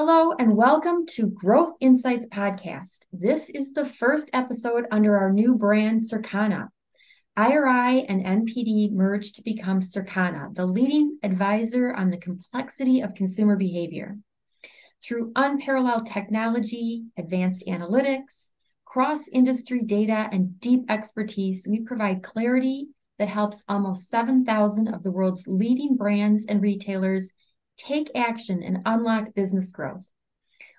Hello, and welcome to Growth Insights Podcast. This is the first episode under our new brand, Circana. IRI and NPD merged to become Circana, the leading advisor on the complexity of consumer behavior. Through unparalleled technology, advanced analytics, cross industry data, and deep expertise, we provide clarity that helps almost 7,000 of the world's leading brands and retailers take action and unlock business growth.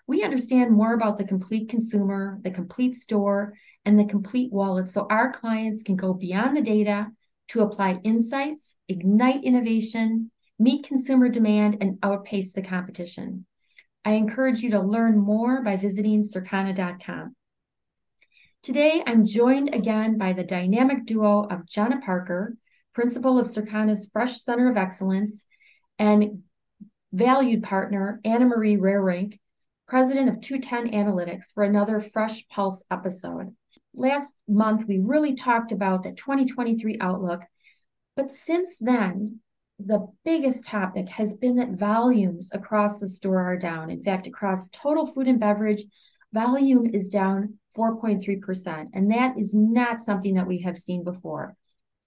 We understand more about the complete consumer, the complete store, and the complete wallet so our clients can go beyond the data to apply insights, ignite innovation, meet consumer demand, and outpace the competition. I encourage you to learn more by visiting Circana.com. Today, I'm joined again by the dynamic duo of Jonna Parker, principal of Circana's Fresh Center of Excellence, and valued partner, Anna Marie Roerink, president of 210 Analytics, for another Fresh Pulse episode. Last month, we really talked about the 2023 outlook, but since then, the biggest topic has been that volumes across the store are down. In fact, across total food and beverage, volume is down 4.3%, and that is not something that we have seen before.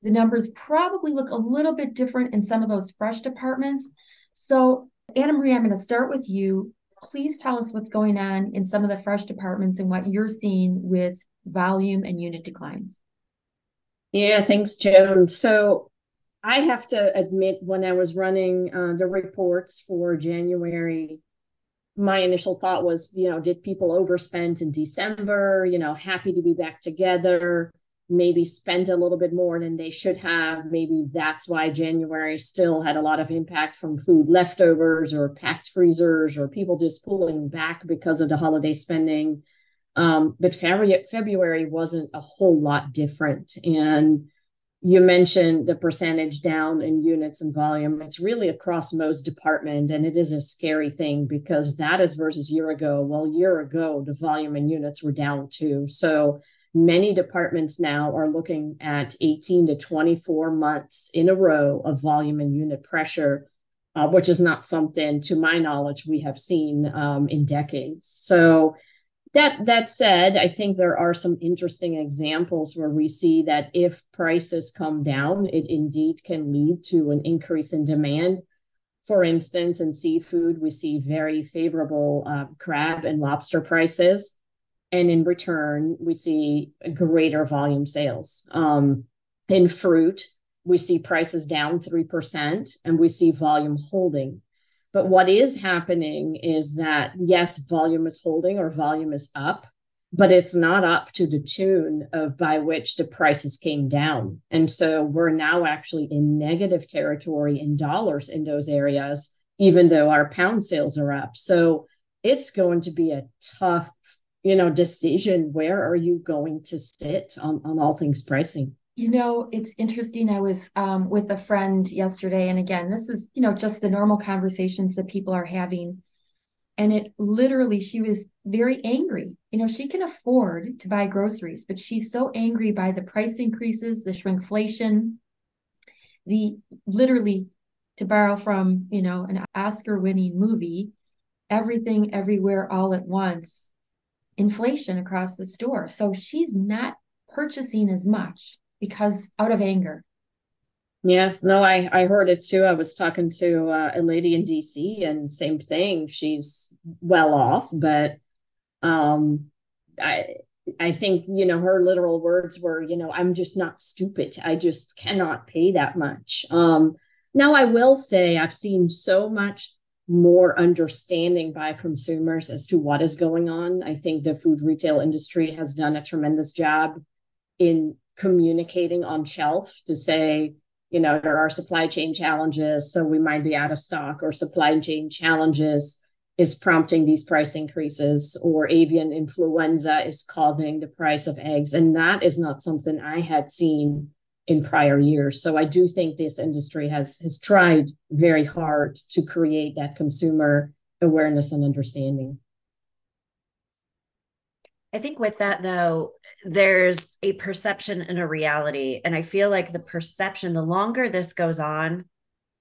The numbers probably look a little bit different in some of those fresh departments. So Anna Marie, I'm going to start with you. Please tell us what's going on in some of the fresh departments and what you're seeing with volume and unit declines. Yeah, thanks, Joan. So I have to admit, when I was running uh, the reports for January, my initial thought was, you know, did people overspend in December? You know, happy to be back together maybe spent a little bit more than they should have. Maybe that's why January still had a lot of impact from food leftovers or packed freezers or people just pulling back because of the holiday spending. Um, but February, February wasn't a whole lot different. And you mentioned the percentage down in units and volume. It's really across most department, and it is a scary thing because that is versus year ago. Well, year ago, the volume and units were down too. So Many departments now are looking at 18 to 24 months in a row of volume and unit pressure, uh, which is not something, to my knowledge, we have seen um, in decades. So, that that said, I think there are some interesting examples where we see that if prices come down, it indeed can lead to an increase in demand. For instance, in seafood, we see very favorable uh, crab and lobster prices and in return we see greater volume sales. Um, in fruit we see prices down 3% and we see volume holding. But what is happening is that yes volume is holding or volume is up but it's not up to the tune of by which the prices came down. And so we're now actually in negative territory in dollars in those areas even though our pound sales are up. So it's going to be a tough you know decision where are you going to sit on, on all things pricing? You know it's interesting i was um, with a friend yesterday and again this is you know just the normal conversations that people are having. And it literally she was very angry. You know she can afford to buy groceries but she's so angry by the price increases the shrinkflation the literally to borrow from you know an oscar winning movie everything everywhere all at once inflation across the store. So she's not purchasing as much because out of anger. Yeah, no, I I heard it too. I was talking to uh, a lady in DC, and same thing. She's well off, but um, I I think you know her literal words were, you know, I'm just not stupid. I just cannot pay that much. Um, now I will say I've seen so much more understanding by consumers as to what is going on. I think the food retail industry has done a tremendous job in communicating on shelf to say, you know, there are supply chain challenges, so we might be out of stock, or supply chain challenges is prompting these price increases, or avian influenza is causing the price of eggs. And that is not something I had seen in prior years. So I do think this industry has has tried very hard to create that consumer awareness and understanding. I think with that though, there's a perception and a reality. And I feel like the perception, the longer this goes on,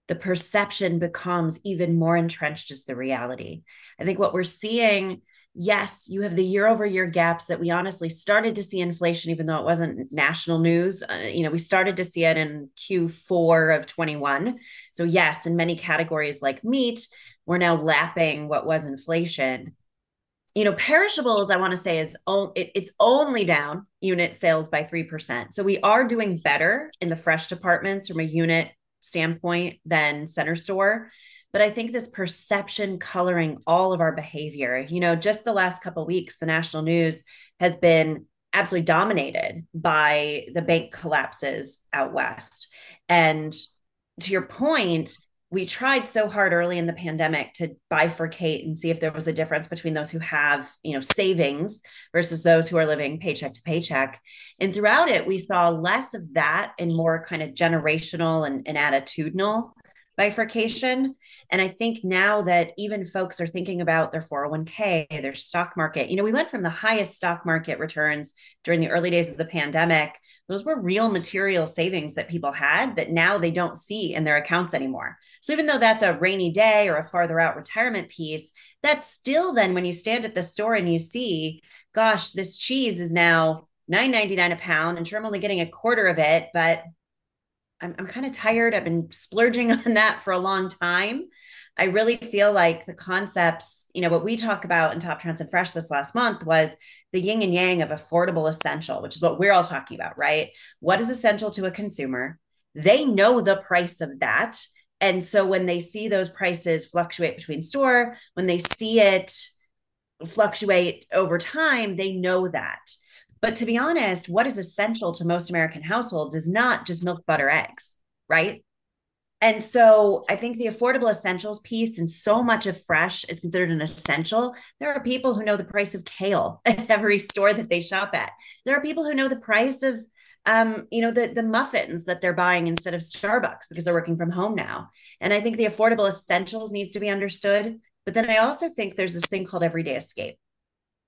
the perception becomes even more entrenched as the reality. I think what we're seeing, yes, you have the year over year gaps that we honestly started to see inflation, even though it wasn't national news. Uh, you know, we started to see it in Q4 of 21. So, yes, in many categories like meat, we're now lapping what was inflation you know, perishables, I want to say is o- it, it's only down unit sales by 3%. So we are doing better in the fresh departments from a unit standpoint than center store. But I think this perception coloring all of our behavior. You know, just the last couple weeks, the national news has been absolutely dominated by the bank collapses out west. And to your point, we tried so hard early in the pandemic to bifurcate and see if there was a difference between those who have you know savings versus those who are living paycheck to paycheck and throughout it we saw less of that and more kind of generational and, and attitudinal bifurcation. And I think now that even folks are thinking about their 401k, their stock market, you know, we went from the highest stock market returns during the early days of the pandemic. Those were real material savings that people had that now they don't see in their accounts anymore. So even though that's a rainy day or a farther out retirement piece, that's still then when you stand at the store and you see, gosh, this cheese is now 9.99 a pound and sure I'm only getting a quarter of it, but I'm, I'm kind of tired. I've been splurging on that for a long time. I really feel like the concepts, you know, what we talk about in Top Trends and Fresh this last month was the yin and yang of affordable essential, which is what we're all talking about, right? What is essential to a consumer? They know the price of that. And so when they see those prices fluctuate between store, when they see it fluctuate over time, they know that. But to be honest, what is essential to most American households is not just milk, butter, eggs, right? And so I think the affordable essentials piece and so much of fresh is considered an essential. There are people who know the price of kale at every store that they shop at. There are people who know the price of um, you know, the the muffins that they're buying instead of Starbucks because they're working from home now. And I think the affordable essentials needs to be understood. But then I also think there's this thing called everyday escape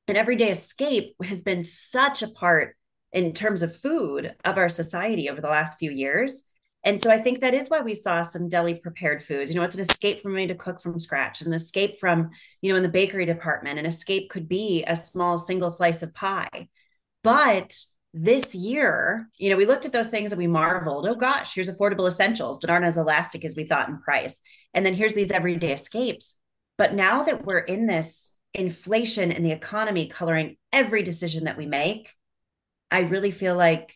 and everyday escape has been such a part in terms of food of our society over the last few years. And so I think that is why we saw some deli prepared foods. You know, it's an escape from me to cook from scratch, it's an escape from, you know, in the bakery department. An escape could be a small single slice of pie. But this year, you know, we looked at those things and we marveled, oh gosh, here's affordable essentials that aren't as elastic as we thought in price. And then here's these everyday escapes. But now that we're in this inflation and the economy coloring every decision that we make, I really feel like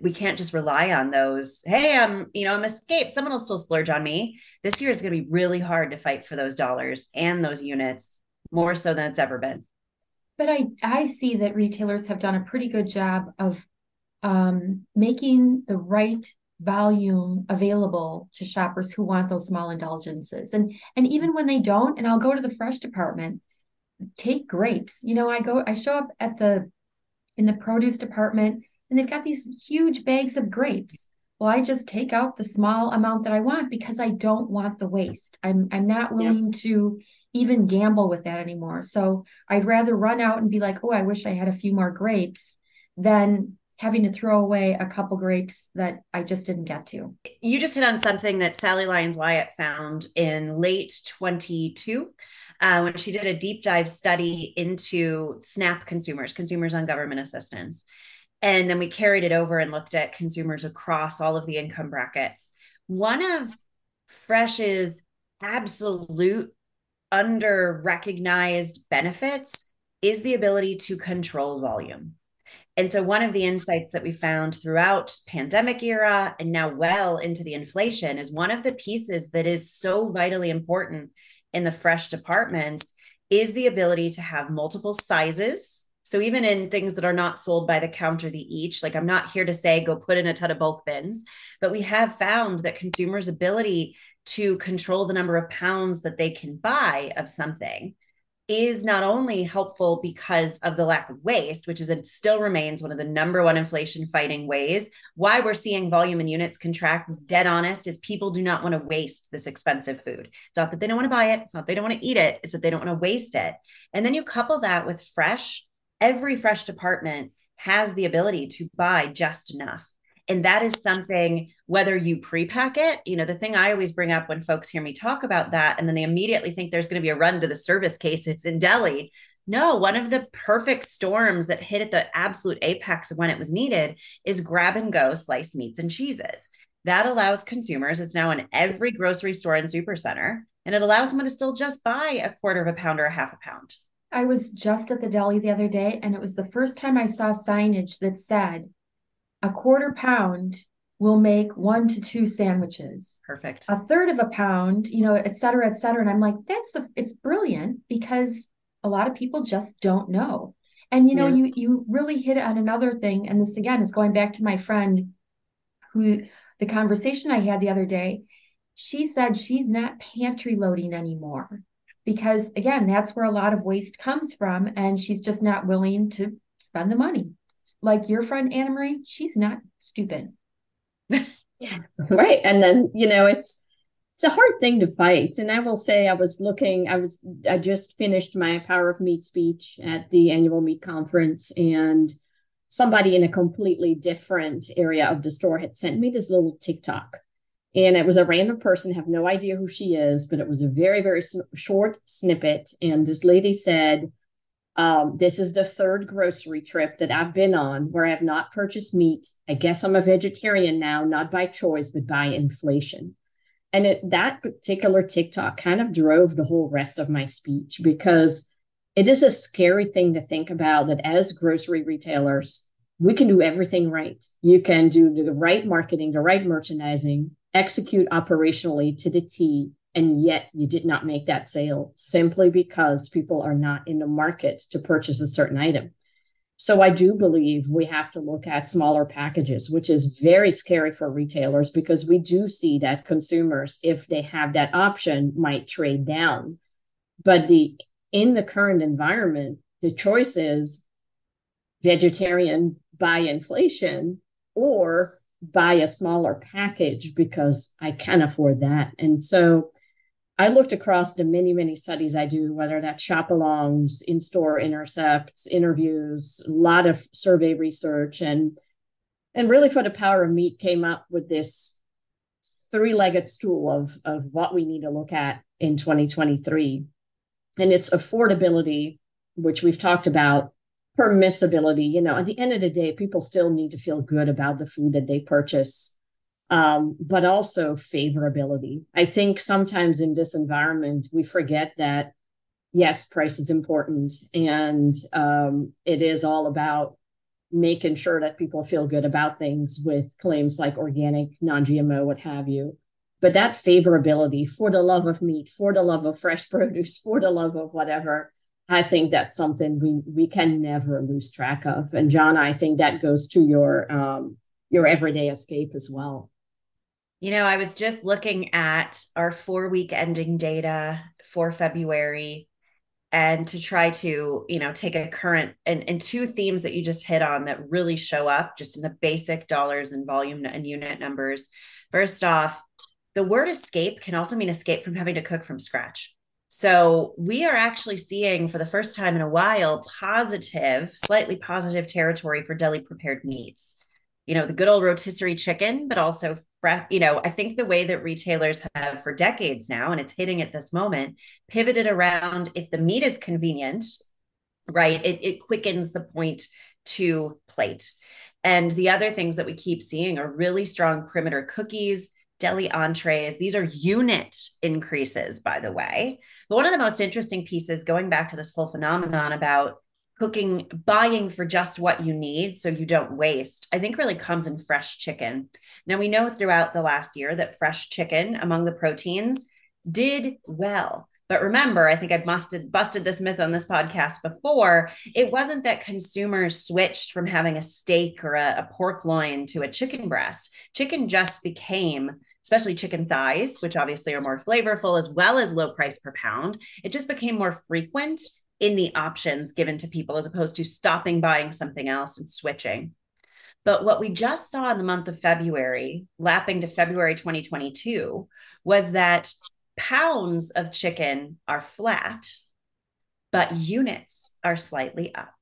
we can't just rely on those. Hey, I'm, you know, I'm escaped. Someone will still splurge on me. This year is going to be really hard to fight for those dollars and those units more so than it's ever been. But I I see that retailers have done a pretty good job of um, making the right volume available to shoppers who want those small indulgences. And and even when they don't, and I'll go to the fresh department take grapes. You know, I go, I show up at the in the produce department and they've got these huge bags of grapes. Well, I just take out the small amount that I want because I don't want the waste. I'm I'm not willing yeah. to even gamble with that anymore. So I'd rather run out and be like, oh, I wish I had a few more grapes than having to throw away a couple grapes that I just didn't get to. You just hit on something that Sally Lyons Wyatt found in late 22 uh, when she did a deep dive study into SNAP consumers, consumers on government assistance. And then we carried it over and looked at consumers across all of the income brackets. One of Fresh's absolute under recognized benefits is the ability to control volume. And so one of the insights that we found throughout pandemic era and now well into the inflation is one of the pieces that is so vitally important in the fresh departments is the ability to have multiple sizes. So even in things that are not sold by the counter, the each, like I'm not here to say go put in a ton of bulk bins, but we have found that consumers' ability to control the number of pounds that they can buy of something is not only helpful because of the lack of waste, which is it still remains one of the number one inflation fighting ways. Why we're seeing volume and units contract, dead honest, is people do not want to waste this expensive food. It's not that they don't want to buy it, it's not they don't want to eat it, it's that they don't want to waste it. And then you couple that with fresh, every fresh department has the ability to buy just enough. And that is something, whether you pre-pack it, you know, the thing I always bring up when folks hear me talk about that, and then they immediately think there's going to be a run to the service case, it's in deli. No, one of the perfect storms that hit at the absolute apex of when it was needed is grab and go sliced meats and cheeses. That allows consumers, it's now in every grocery store and supercenter, and it allows someone to still just buy a quarter of a pound or a half a pound. I was just at the deli the other day, and it was the first time I saw signage that said a quarter pound will make one to two sandwiches. Perfect. A third of a pound, you know, et cetera, et cetera. And I'm like, that's the it's brilliant because a lot of people just don't know. And you know, yeah. you you really hit on another thing. And this again is going back to my friend who the conversation I had the other day. She said she's not pantry loading anymore because again, that's where a lot of waste comes from. And she's just not willing to spend the money like your friend Anna Marie, she's not stupid. yeah, right. And then you know it's it's a hard thing to fight. And I will say, I was looking. I was I just finished my Power of Meat speech at the annual meat conference, and somebody in a completely different area of the store had sent me this little TikTok. And it was a random person, have no idea who she is, but it was a very, very short snippet. And this lady said, um, this is the third grocery trip that I've been on where I have not purchased meat. I guess I'm a vegetarian now, not by choice, but by inflation. And it, that particular TikTok kind of drove the whole rest of my speech because it is a scary thing to think about that as grocery retailers, we can do everything right. You can do the right marketing, the right merchandising, execute operationally to the T, and yet you did not make that sale simply because people are not in the market to purchase a certain item. So I do believe we have to look at smaller packages, which is very scary for retailers because we do see that consumers, if they have that option, might trade down. But the in the current environment, the choice is vegetarian by inflation or buy a smaller package because I can afford that. And so I looked across the many, many studies I do, whether that's shop alongs, in store intercepts, interviews, a lot of survey research, and and really for the power of meat came up with this three-legged stool of of what we need to look at in 2023. And it's affordability, which we've talked about, permissibility. You know, at the end of the day, people still need to feel good about the food that they purchase um, but also favorability. I think sometimes in this environment, we forget that, yes, price is important and um, it is all about making sure that people feel good about things with claims like organic, non GMO, what have you. But that favorability for the love of meat, for the love of fresh produce, for the love of whatever, I think that's something we we can never lose track of. And John, I think that goes to your um, your everyday escape as well. You know, I was just looking at our four week ending data for February and to try to, you know, take a current and, and two themes that you just hit on that really show up just in the basic dollars and volume and unit numbers. First off, the word escape can also mean escape from having to cook from scratch. So we are actually seeing for the first time in a while positive, slightly positive territory for deli prepared meats you know the good old rotisserie chicken but also you know i think the way that retailers have for decades now and it's hitting at this moment pivoted around if the meat is convenient right it, it quickens the point to plate. And the other things that we keep seeing are really strong perimeter cookies deli entrees. These are unit increases by the way. But one of the most interesting pieces going back to this whole phenomenon about cooking, buying for just what you need so you don't waste, I think really comes in fresh chicken. Now, we know throughout the last year that fresh chicken among the proteins did well. But remember, I think I busted busted this myth on this podcast before. It wasn't that consumers switched from having a steak or a, a pork loin to a chicken breast. Chicken just became especially chicken thighs, which obviously are more flavorful as well as low price per pound. It just became more frequent in the options given to people as opposed to stopping buying something else and switching. But what we just saw in the month of February, lapping to February 2022, was that pounds of chicken are flat, but units are slightly up.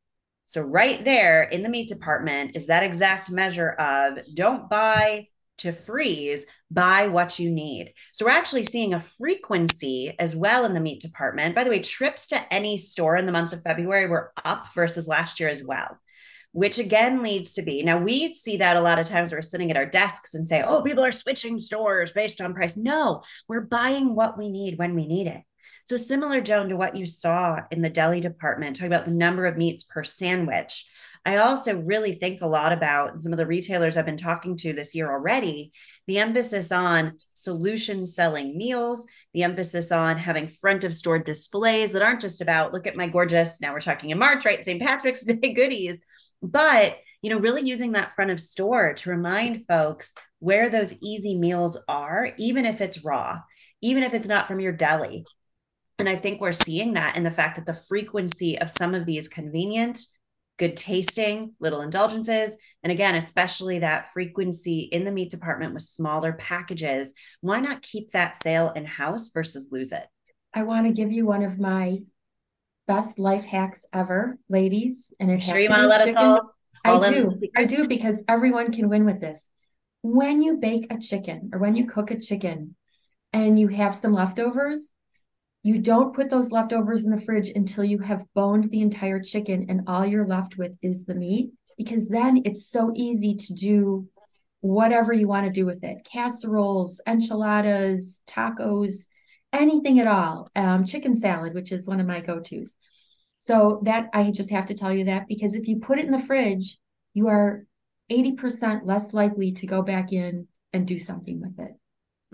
So, right there in the meat department is that exact measure of don't buy to freeze, buy what you need. So, we're actually seeing a frequency as well in the meat department. By the way, trips to any store in the month of February were up versus last year as well which again leads to be now we see that a lot of times we're sitting at our desks and say oh people are switching stores based on price no we're buying what we need when we need it so similar joan to what you saw in the deli department talking about the number of meats per sandwich I also really think a lot about some of the retailers I've been talking to this year already, the emphasis on solution selling meals, the emphasis on having front of store displays that aren't just about look at my gorgeous, now we're talking in March, right? St. Patrick's Day goodies, but you know, really using that front of store to remind folks where those easy meals are, even if it's raw, even if it's not from your deli. And I think we're seeing that in the fact that the frequency of some of these convenient good tasting, little indulgences. And again, especially that frequency in the meat department with smaller packages. Why not keep that sale in house versus lose it? I want to give you one of my best life hacks ever, ladies. And it sure you want to let chicken. us all. all I do. I do because everyone can win with this. When you bake a chicken or when you cook a chicken and you have some leftovers, you don't put those leftovers in the fridge until you have boned the entire chicken and all you're left with is the meat, because then it's so easy to do whatever you want to do with it casseroles, enchiladas, tacos, anything at all. Um, chicken salad, which is one of my go tos. So that I just have to tell you that because if you put it in the fridge, you are 80% less likely to go back in and do something with it.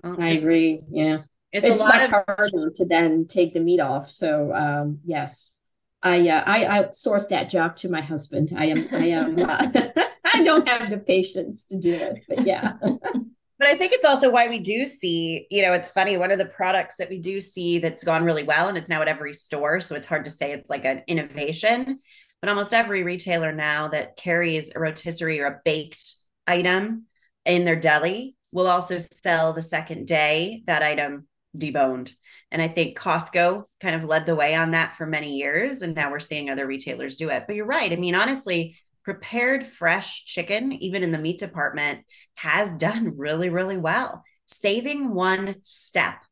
I agree. Yeah. It's, it's much of- harder to then take the meat off. So um, yes, I uh, I outsource that job to my husband. I am I am uh, I don't have the patience to do it, but yeah. but I think it's also why we do see, you know, it's funny. One of the products that we do see that's gone really well, and it's now at every store, so it's hard to say it's like an innovation. But almost every retailer now that carries a rotisserie or a baked item in their deli will also sell the second day that item deboned. And I think Costco kind of led the way on that for many years. And now we're seeing other retailers do it. But you're right. I mean, honestly, prepared fresh chicken, even in the meat department, has done really, really well. Saving one step,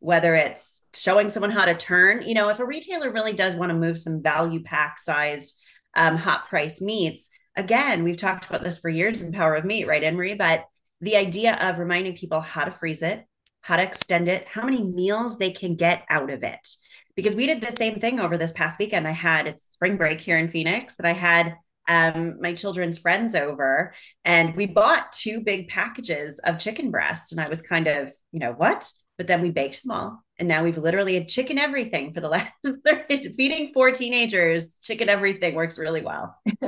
whether it's showing someone how to turn, you know, if a retailer really does want to move some value pack sized um, hot price meats, again, we've talked about this for years in Power of Meat, right, Henry? But the idea of reminding people how to freeze it, how to extend it, how many meals they can get out of it. Because we did the same thing over this past weekend. I had it's spring break here in Phoenix that I had um, my children's friends over and we bought two big packages of chicken breast. And I was kind of, you know, what? But then we baked them all. And now we've literally had chicken everything for the last feeding four teenagers. Chicken everything works really well.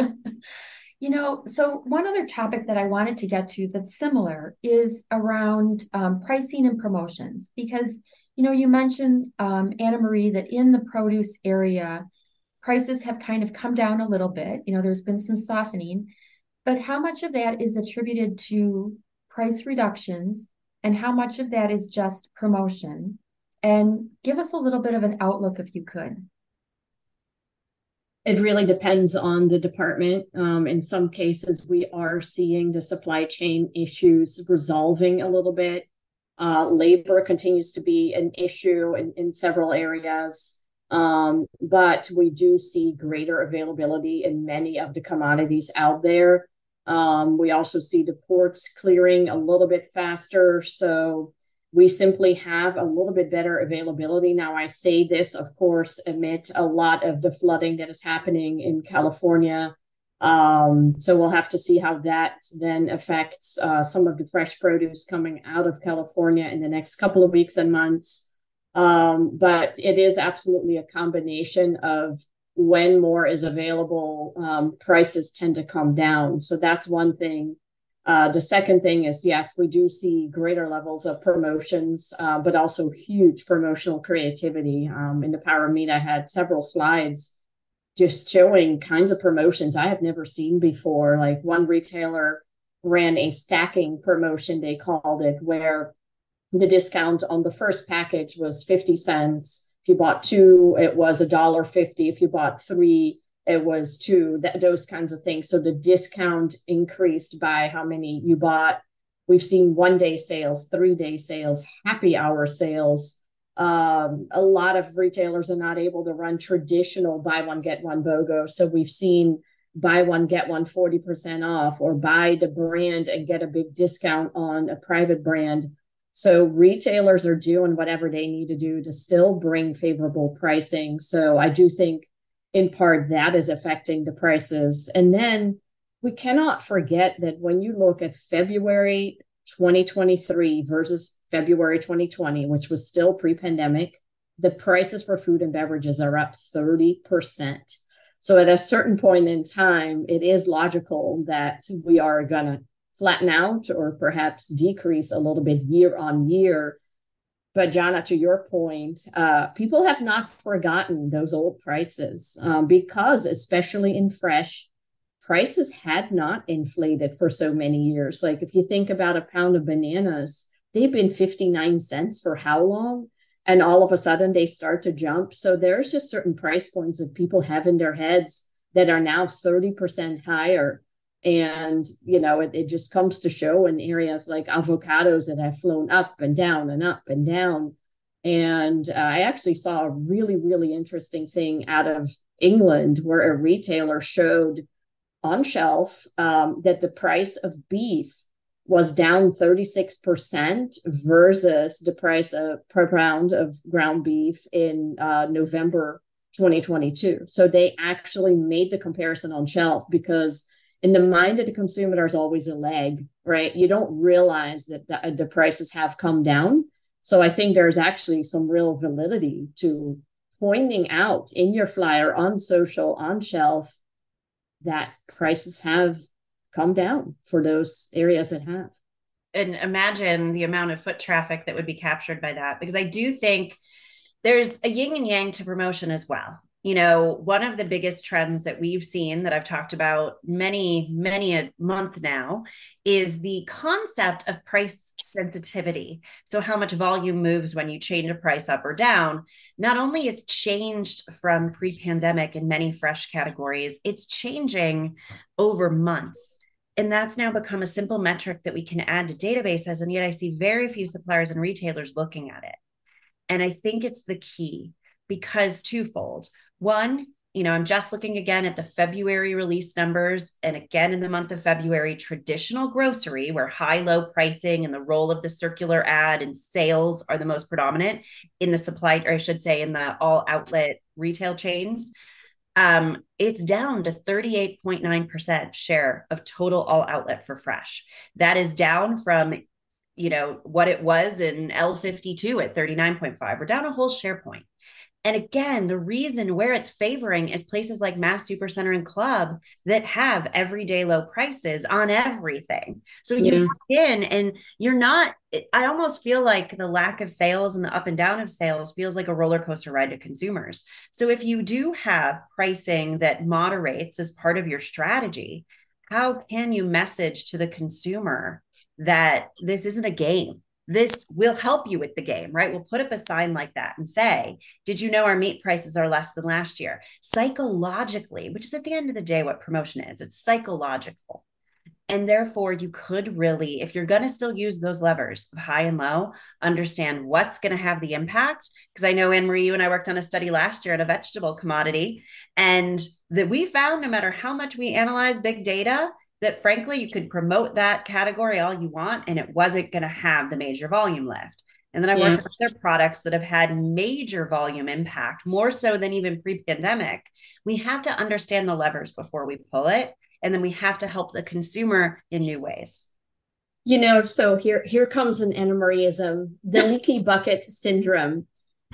You know, so one other topic that I wanted to get to that's similar is around um, pricing and promotions, because, you know, you mentioned, um, Anna Marie, that in the produce area, prices have kind of come down a little bit. You know, there's been some softening, but how much of that is attributed to price reductions and how much of that is just promotion? And give us a little bit of an outlook if you could it really depends on the department. Um, in some cases, we are seeing the supply chain issues resolving a little bit. Uh, labor continues to be an issue in, in several areas, um, but we do see greater availability in many of the commodities out there. Um, we also see the ports clearing a little bit faster. So we simply have a little bit better availability. Now, I say this, of course, amid a lot of the flooding that is happening in California. Um, so we'll have to see how that then affects uh, some of the fresh produce coming out of California in the next couple of weeks and months. Um, but it is absolutely a combination of when more is available, um, prices tend to come down. So that's one thing. Uh, the second thing is yes, we do see greater levels of promotions, uh, but also huge promotional creativity. Um, in the Power Meet, I had several slides just showing kinds of promotions I have never seen before. Like one retailer ran a stacking promotion, they called it, where the discount on the first package was 50 cents. If you bought two, it was a dollar fifty. If you bought three, it was two, that, those kinds of things. So the discount increased by how many you bought. We've seen one day sales, three day sales, happy hour sales. Um, a lot of retailers are not able to run traditional buy one, get one BOGO. So we've seen buy one, get one 40% off, or buy the brand and get a big discount on a private brand. So retailers are doing whatever they need to do to still bring favorable pricing. So I do think in part that is affecting the prices. And then we cannot forget that when you look at February 2023 versus February 2020, which was still pre pandemic, the prices for food and beverages are up 30%. So at a certain point in time, it is logical that we are going to flatten out or perhaps decrease a little bit year on year. But Jonna, to your point, uh, people have not forgotten those old prices um, because, especially in fresh, prices had not inflated for so many years. Like if you think about a pound of bananas, they've been 59 cents for how long? and all of a sudden they start to jump. So there's just certain price points that people have in their heads that are now 30% higher. And, you know, it, it just comes to show in areas like avocados that have flown up and down and up and down. And uh, I actually saw a really, really interesting thing out of England where a retailer showed on shelf um, that the price of beef was down 36% versus the price of per pound of ground beef in uh, November 2022. So they actually made the comparison on shelf because in the mind of the consumer, there's always a lag, right? You don't realize that the, the prices have come down. So I think there's actually some real validity to pointing out in your flyer on social, on shelf, that prices have come down for those areas that have. And imagine the amount of foot traffic that would be captured by that, because I do think there's a yin and yang to promotion as well. You know, one of the biggest trends that we've seen that I've talked about many, many a month now is the concept of price sensitivity. So, how much volume moves when you change a price up or down. Not only is changed from pre pandemic in many fresh categories, it's changing over months. And that's now become a simple metric that we can add to databases. And yet I see very few suppliers and retailers looking at it. And I think it's the key because twofold. One, you know, I'm just looking again at the February release numbers. And again, in the month of February, traditional grocery, where high low pricing and the role of the circular ad and sales are the most predominant in the supply, or I should say, in the all outlet retail chains, um, it's down to 38.9% share of total all outlet for fresh. That is down from, you know, what it was in L52 at 39.5. We're down a whole share point. And again, the reason where it's favoring is places like Mass Supercenter and Club that have everyday low prices on everything. So you yeah. in and you're not, I almost feel like the lack of sales and the up and down of sales feels like a roller coaster ride to consumers. So if you do have pricing that moderates as part of your strategy, how can you message to the consumer that this isn't a game? This will help you with the game, right? We'll put up a sign like that and say, Did you know our meat prices are less than last year? Psychologically, which is at the end of the day what promotion is, it's psychological. And therefore, you could really, if you're going to still use those levers of high and low, understand what's going to have the impact. Because I know Anne Marie, you and I worked on a study last year at a vegetable commodity, and that we found no matter how much we analyze big data, that frankly you could promote that category all you want and it wasn't going to have the major volume lift. And then i yeah. worked with other products that have had major volume impact more so than even pre-pandemic. We have to understand the levers before we pull it and then we have to help the consumer in new ways. You know so here here comes an anna marieism the leaky bucket syndrome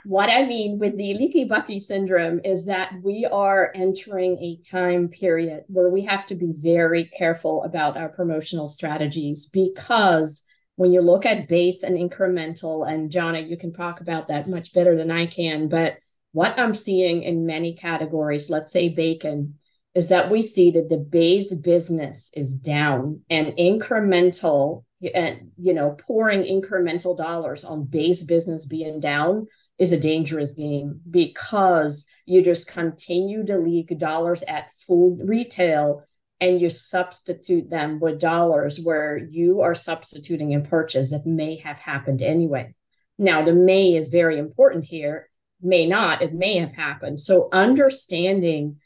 what I mean with the leaky bucket syndrome is that we are entering a time period where we have to be very careful about our promotional strategies because when you look at base and incremental, and Jonna, you can talk about that much better than I can, but what I'm seeing in many categories, let's say bacon, is that we see that the base business is down and incremental and you know pouring incremental dollars on base business being down is a dangerous game because you just continue to leak dollars at full retail and you substitute them with dollars where you are substituting a purchase that may have happened anyway. Now, the may is very important here, may not, it may have happened. So, understanding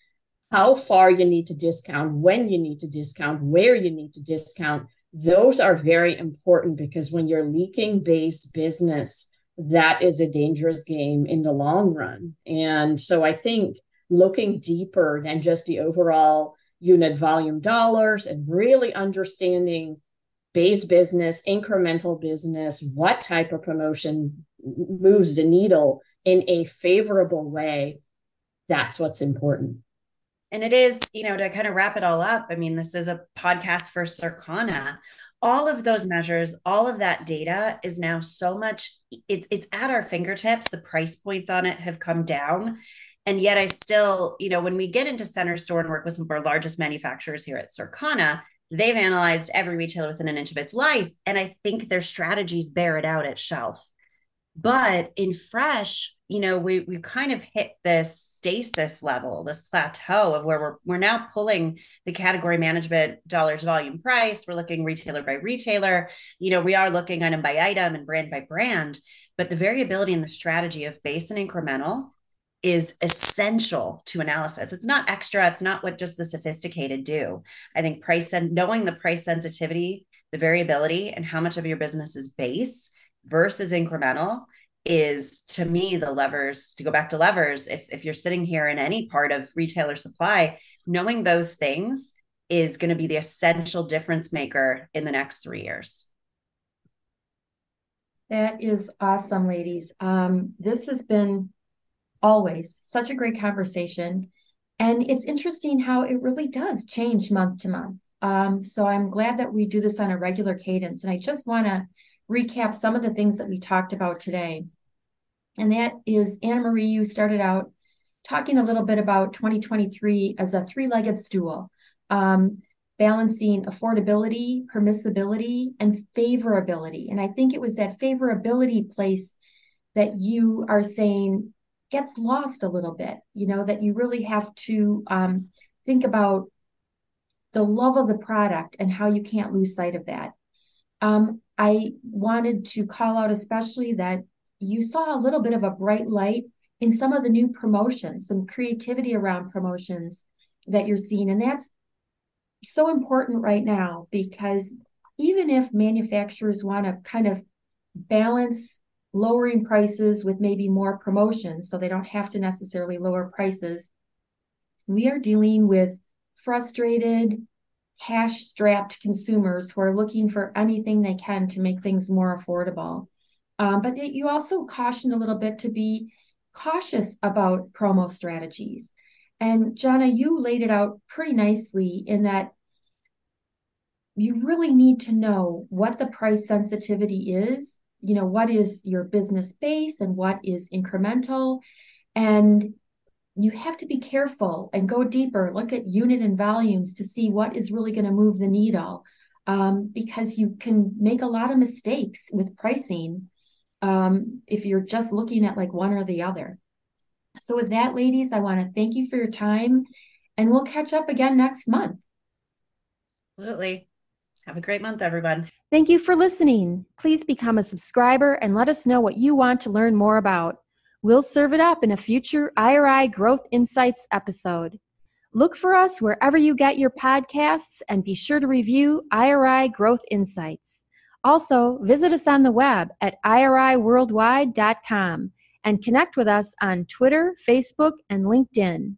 how far you need to discount, when you need to discount, where you need to discount, those are very important because when you're leaking based business, that is a dangerous game in the long run. And so, I think looking deeper than just the overall unit volume dollars and really understanding base business, incremental business, what type of promotion moves the needle in a favorable way. That's what's important. And it is, you know, to kind of wrap it all up. I mean, this is a podcast for Circana. All of those measures, all of that data is now so much, it's it's at our fingertips. The price points on it have come down. And yet I still, you know, when we get into center store and work with some of our largest manufacturers here at Circana, they've analyzed every retailer within an inch of its life. And I think their strategies bear it out at shelf. But in fresh, you know, we we kind of hit this stasis level, this plateau of where we're we're now pulling the category management dollars volume price. We're looking retailer by retailer. You know, we are looking item by item and brand by brand, but the variability in the strategy of base and incremental is essential to analysis. It's not extra, it's not what just the sophisticated do. I think price and knowing the price sensitivity, the variability, and how much of your business is base versus incremental is to me the levers to go back to levers if, if you're sitting here in any part of retailer supply knowing those things is going to be the essential difference maker in the next three years that is awesome ladies um, this has been always such a great conversation. And it's interesting how it really does change month to month. Um, so I'm glad that we do this on a regular cadence. And I just want to recap some of the things that we talked about today. And that is Anna Marie, you started out talking a little bit about 2023 as a three legged stool, um, balancing affordability, permissibility, and favorability. And I think it was that favorability place that you are saying gets lost a little bit, you know, that you really have to um, think about the love of the product and how you can't lose sight of that. Um, I wanted to call out especially that you saw a little bit of a bright light in some of the new promotions, some creativity around promotions that you're seeing. And that's so important right now because even if manufacturers want to kind of balance lowering prices with maybe more promotions so they don't have to necessarily lower prices. We are dealing with frustrated, cash strapped consumers who are looking for anything they can to make things more affordable. Um, but it, you also cautioned a little bit to be cautious about promo strategies. And Jonna, you laid it out pretty nicely in that you really need to know what the price sensitivity is you know what is your business base and what is incremental and you have to be careful and go deeper look at unit and volumes to see what is really going to move the needle um, because you can make a lot of mistakes with pricing um, if you're just looking at like one or the other so with that ladies i want to thank you for your time and we'll catch up again next month absolutely have a great month, everyone. Thank you for listening. Please become a subscriber and let us know what you want to learn more about. We'll serve it up in a future IRI Growth Insights episode. Look for us wherever you get your podcasts and be sure to review IRI Growth Insights. Also, visit us on the web at iriworldwide.com and connect with us on Twitter, Facebook, and LinkedIn.